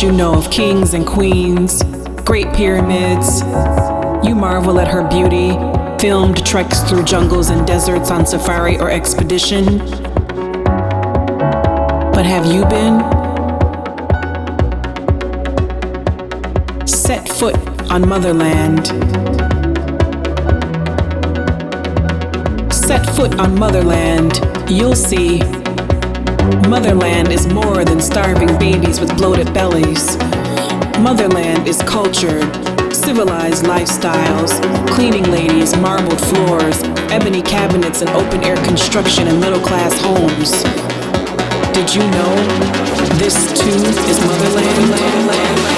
You know of kings and queens, great pyramids. You marvel at her beauty, filmed treks through jungles and deserts on safari or expedition. But have you been? Set foot on motherland. Set foot on motherland, you'll see. Motherland is more than starving babies with bloated bellies. Motherland is cultured, civilized lifestyles, cleaning ladies, marbled floors, ebony cabinets, and open air construction in middle class homes. Did you know this too is Motherland? Land, land, land.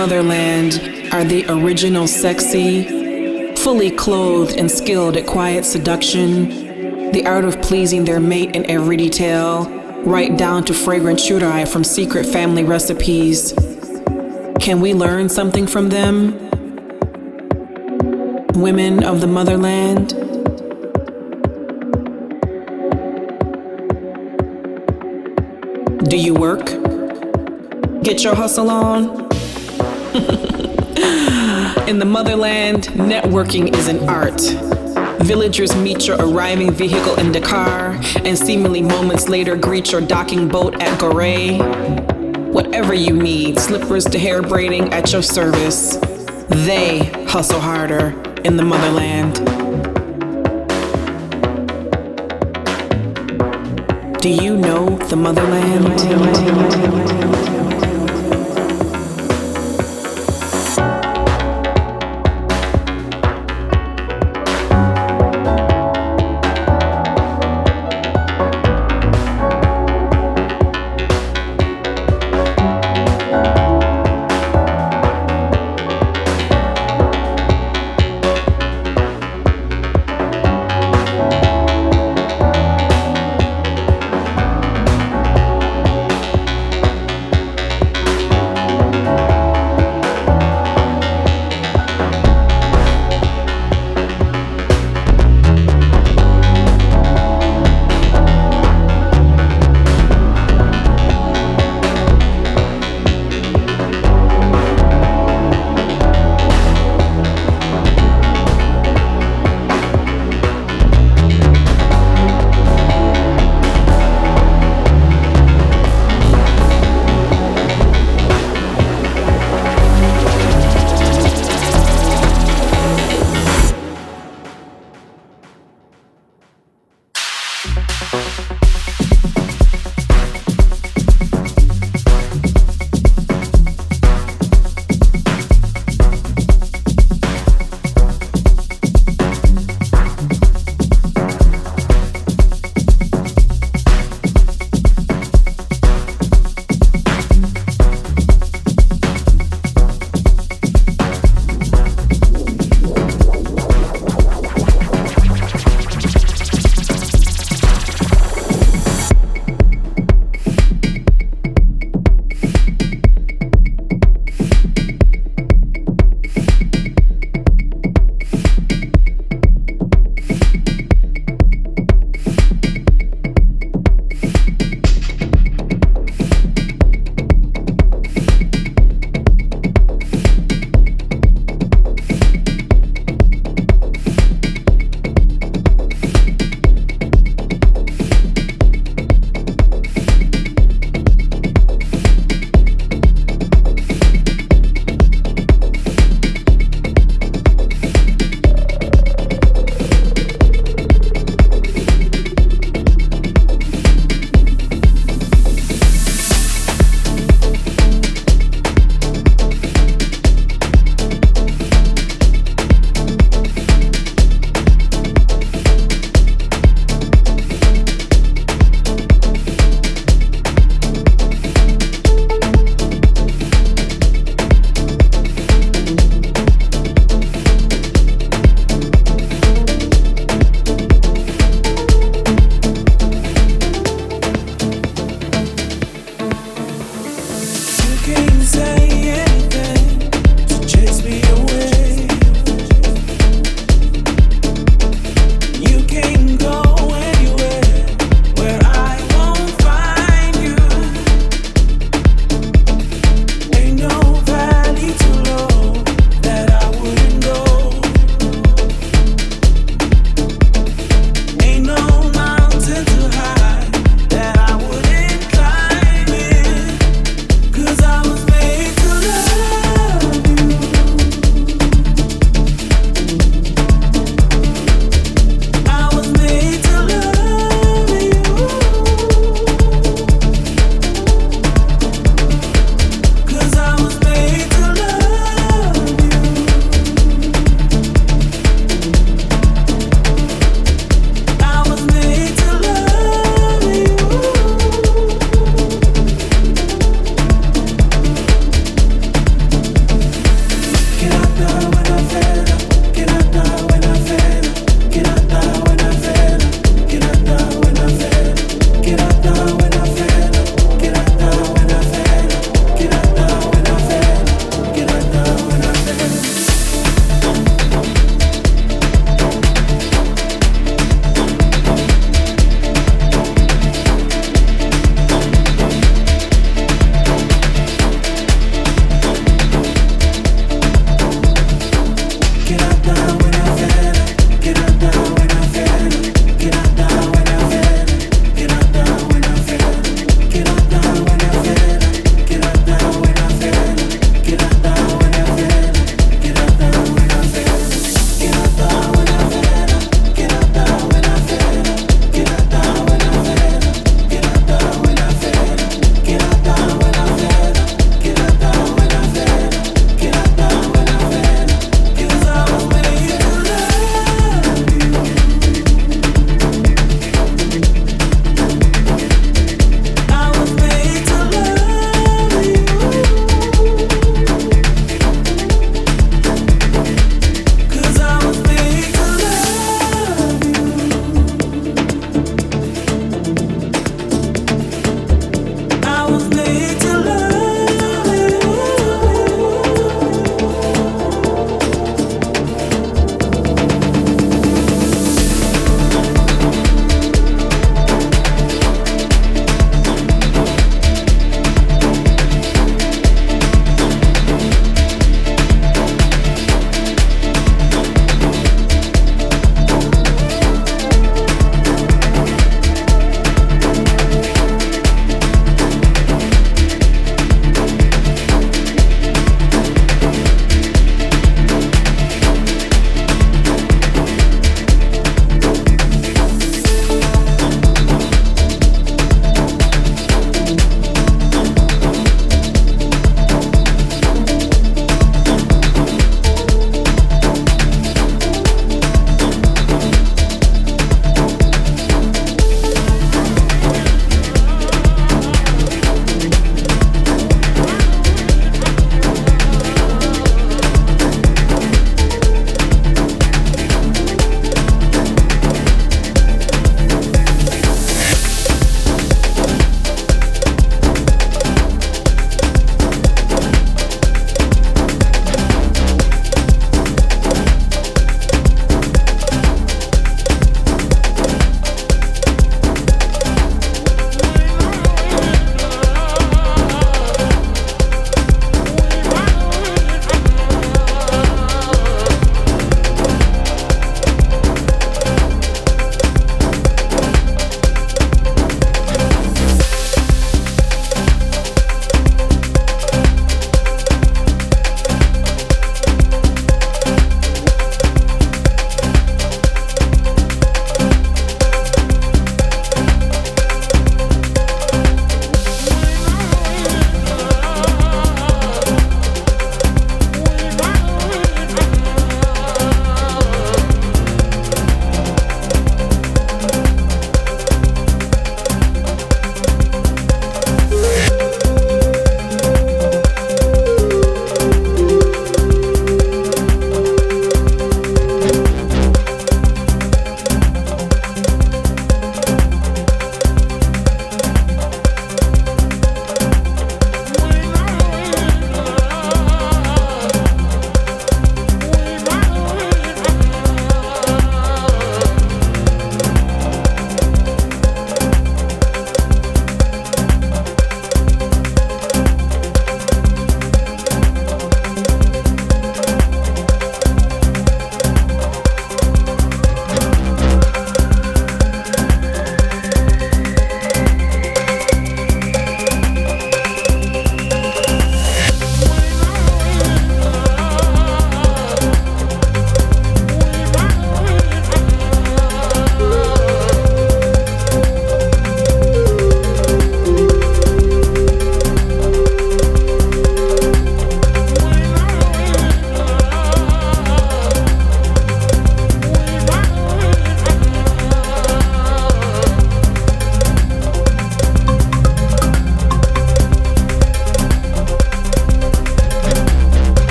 Motherland are the original sexy, fully clothed and skilled at quiet seduction, the art of pleasing their mate in every detail, right down to fragrant churai from secret family recipes. Can we learn something from them? Women of the motherland? Do you work? Get your hustle on? In the motherland, networking is an art. Villagers meet your arriving vehicle in Dakar and seemingly moments later greet your docking boat at Goree. Whatever you need, slippers to hair braiding at your service. They hustle harder in the motherland. Do you know the motherland?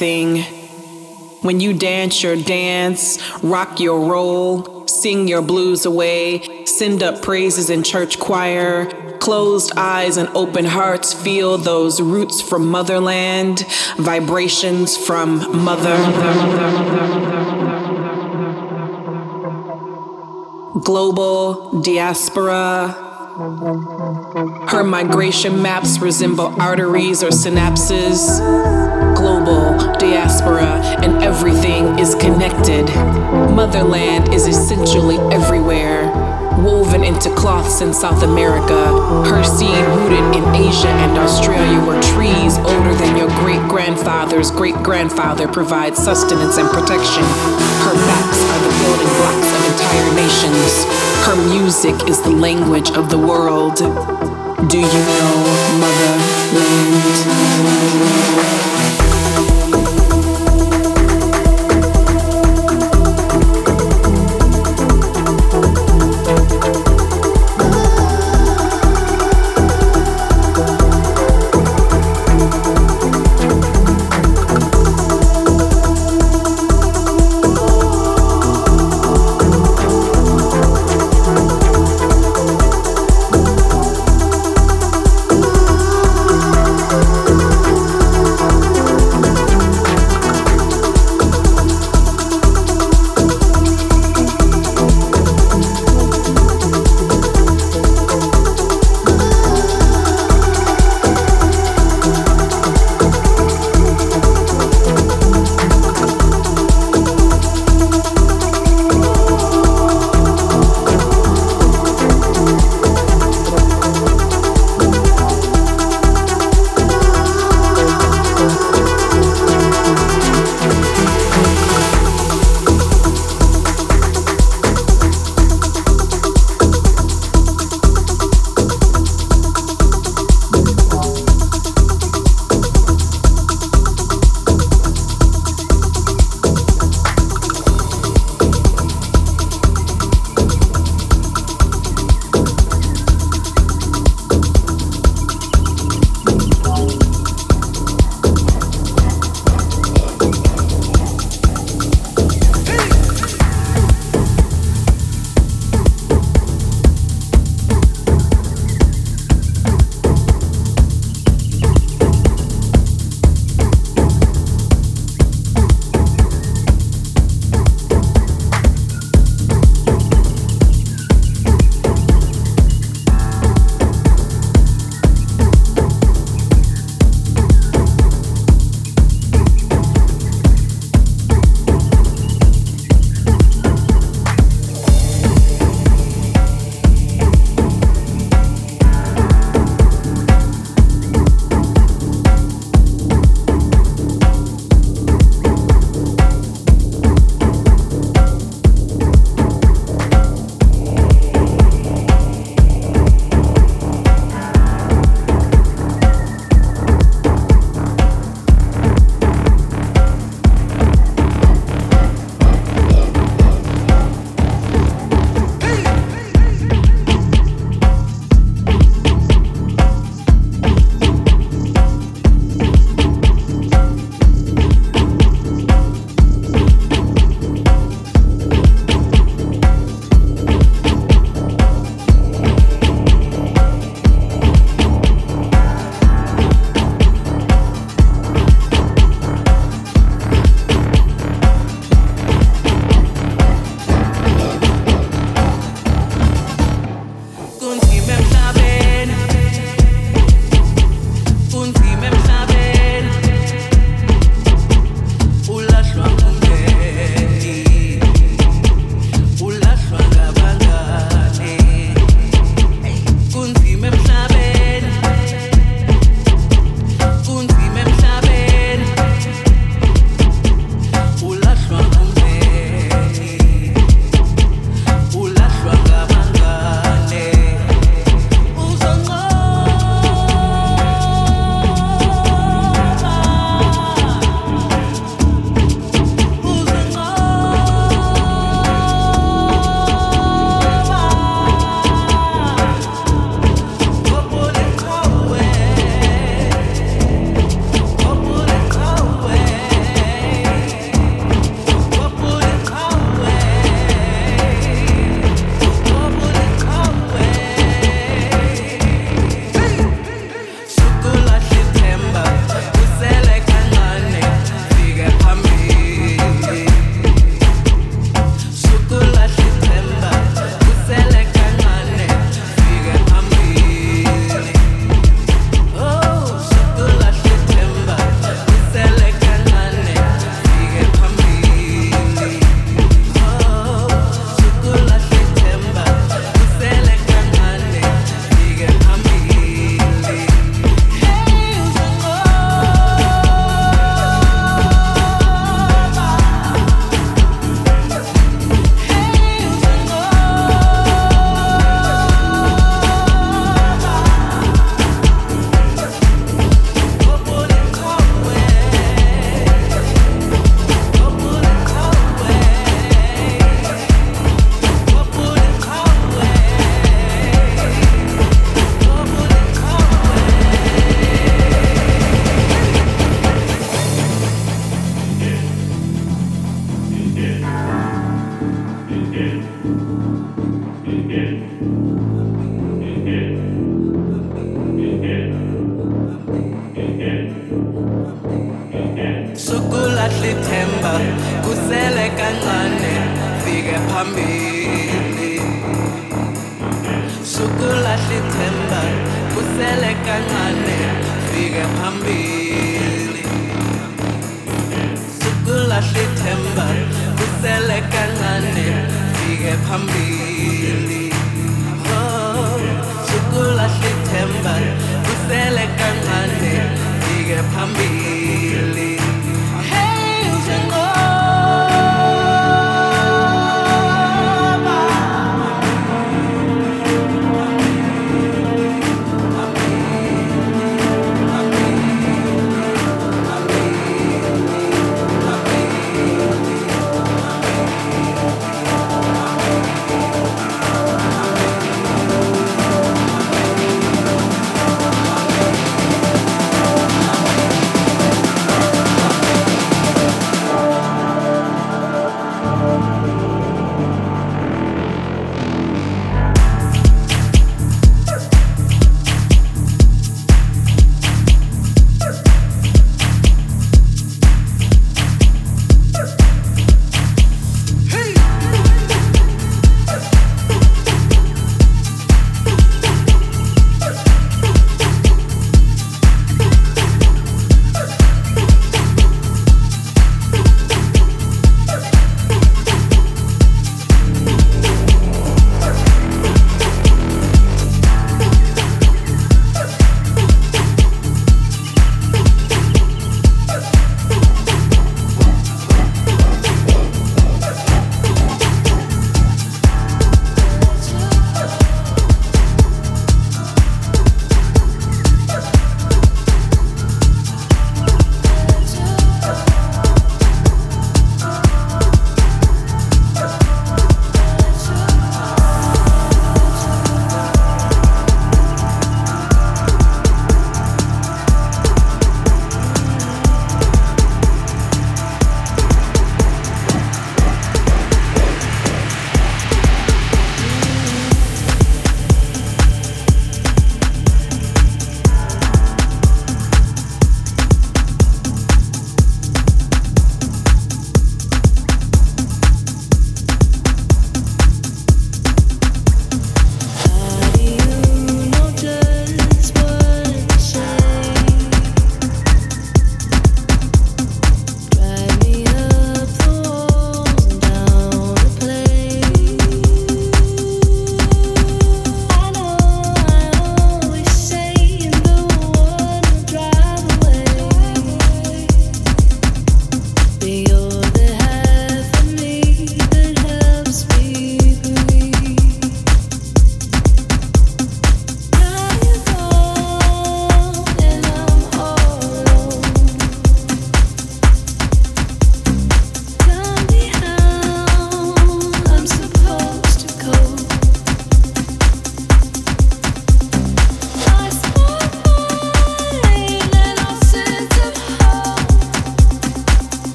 When you dance your dance, rock your roll, sing your blues away, send up praises in church choir. Closed eyes and open hearts feel those roots from motherland, vibrations from mother. Global diaspora. Her migration maps resemble arteries or synapses. Global diaspora, and everything is connected. Motherland is essentially everywhere woven into cloths in South America, her seed rooted in Asia and Australia, where trees older than your great grandfather's great grandfather provide sustenance and protection. Her backs are the building blocks of entire nations. Her music is the language of the world. Do you know Motherland?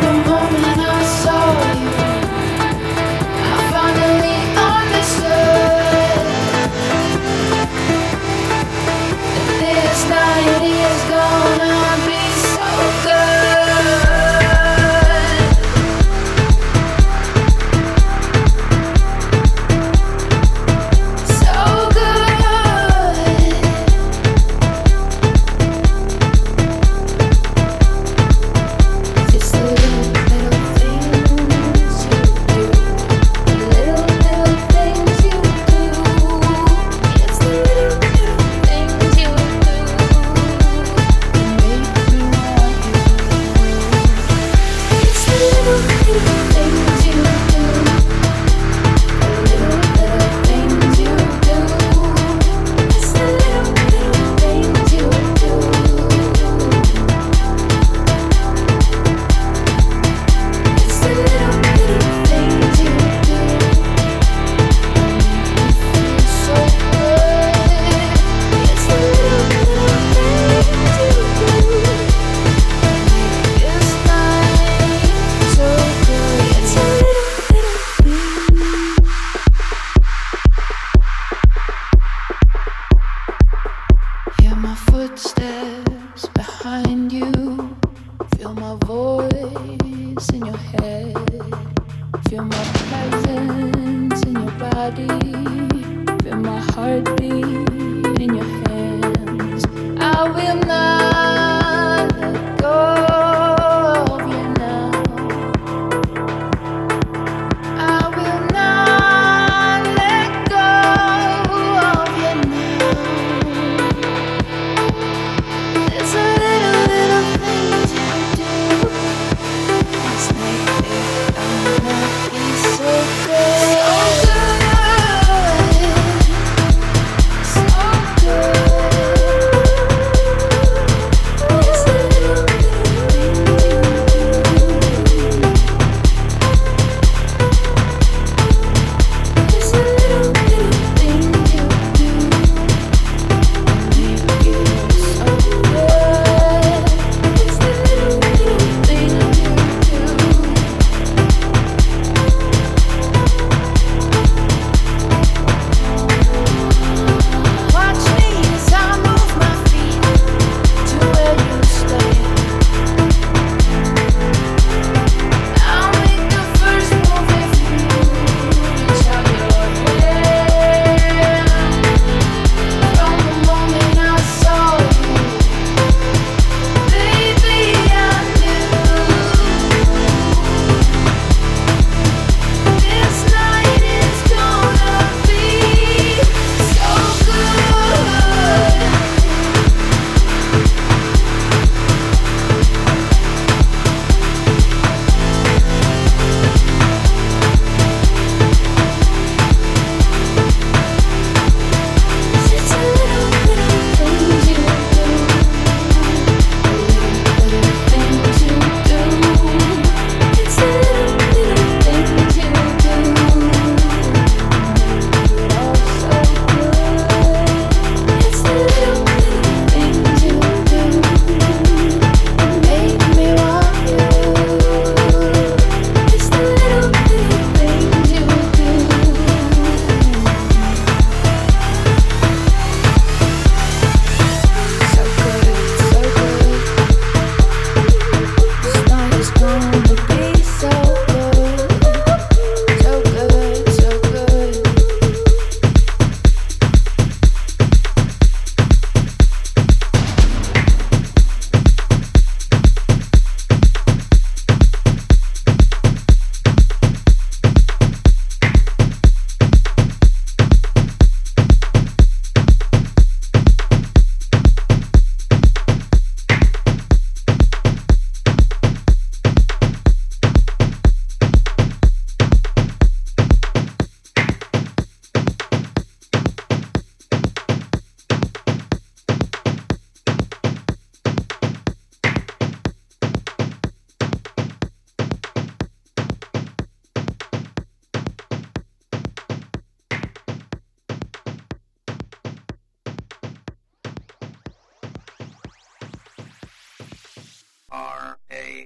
Thank you.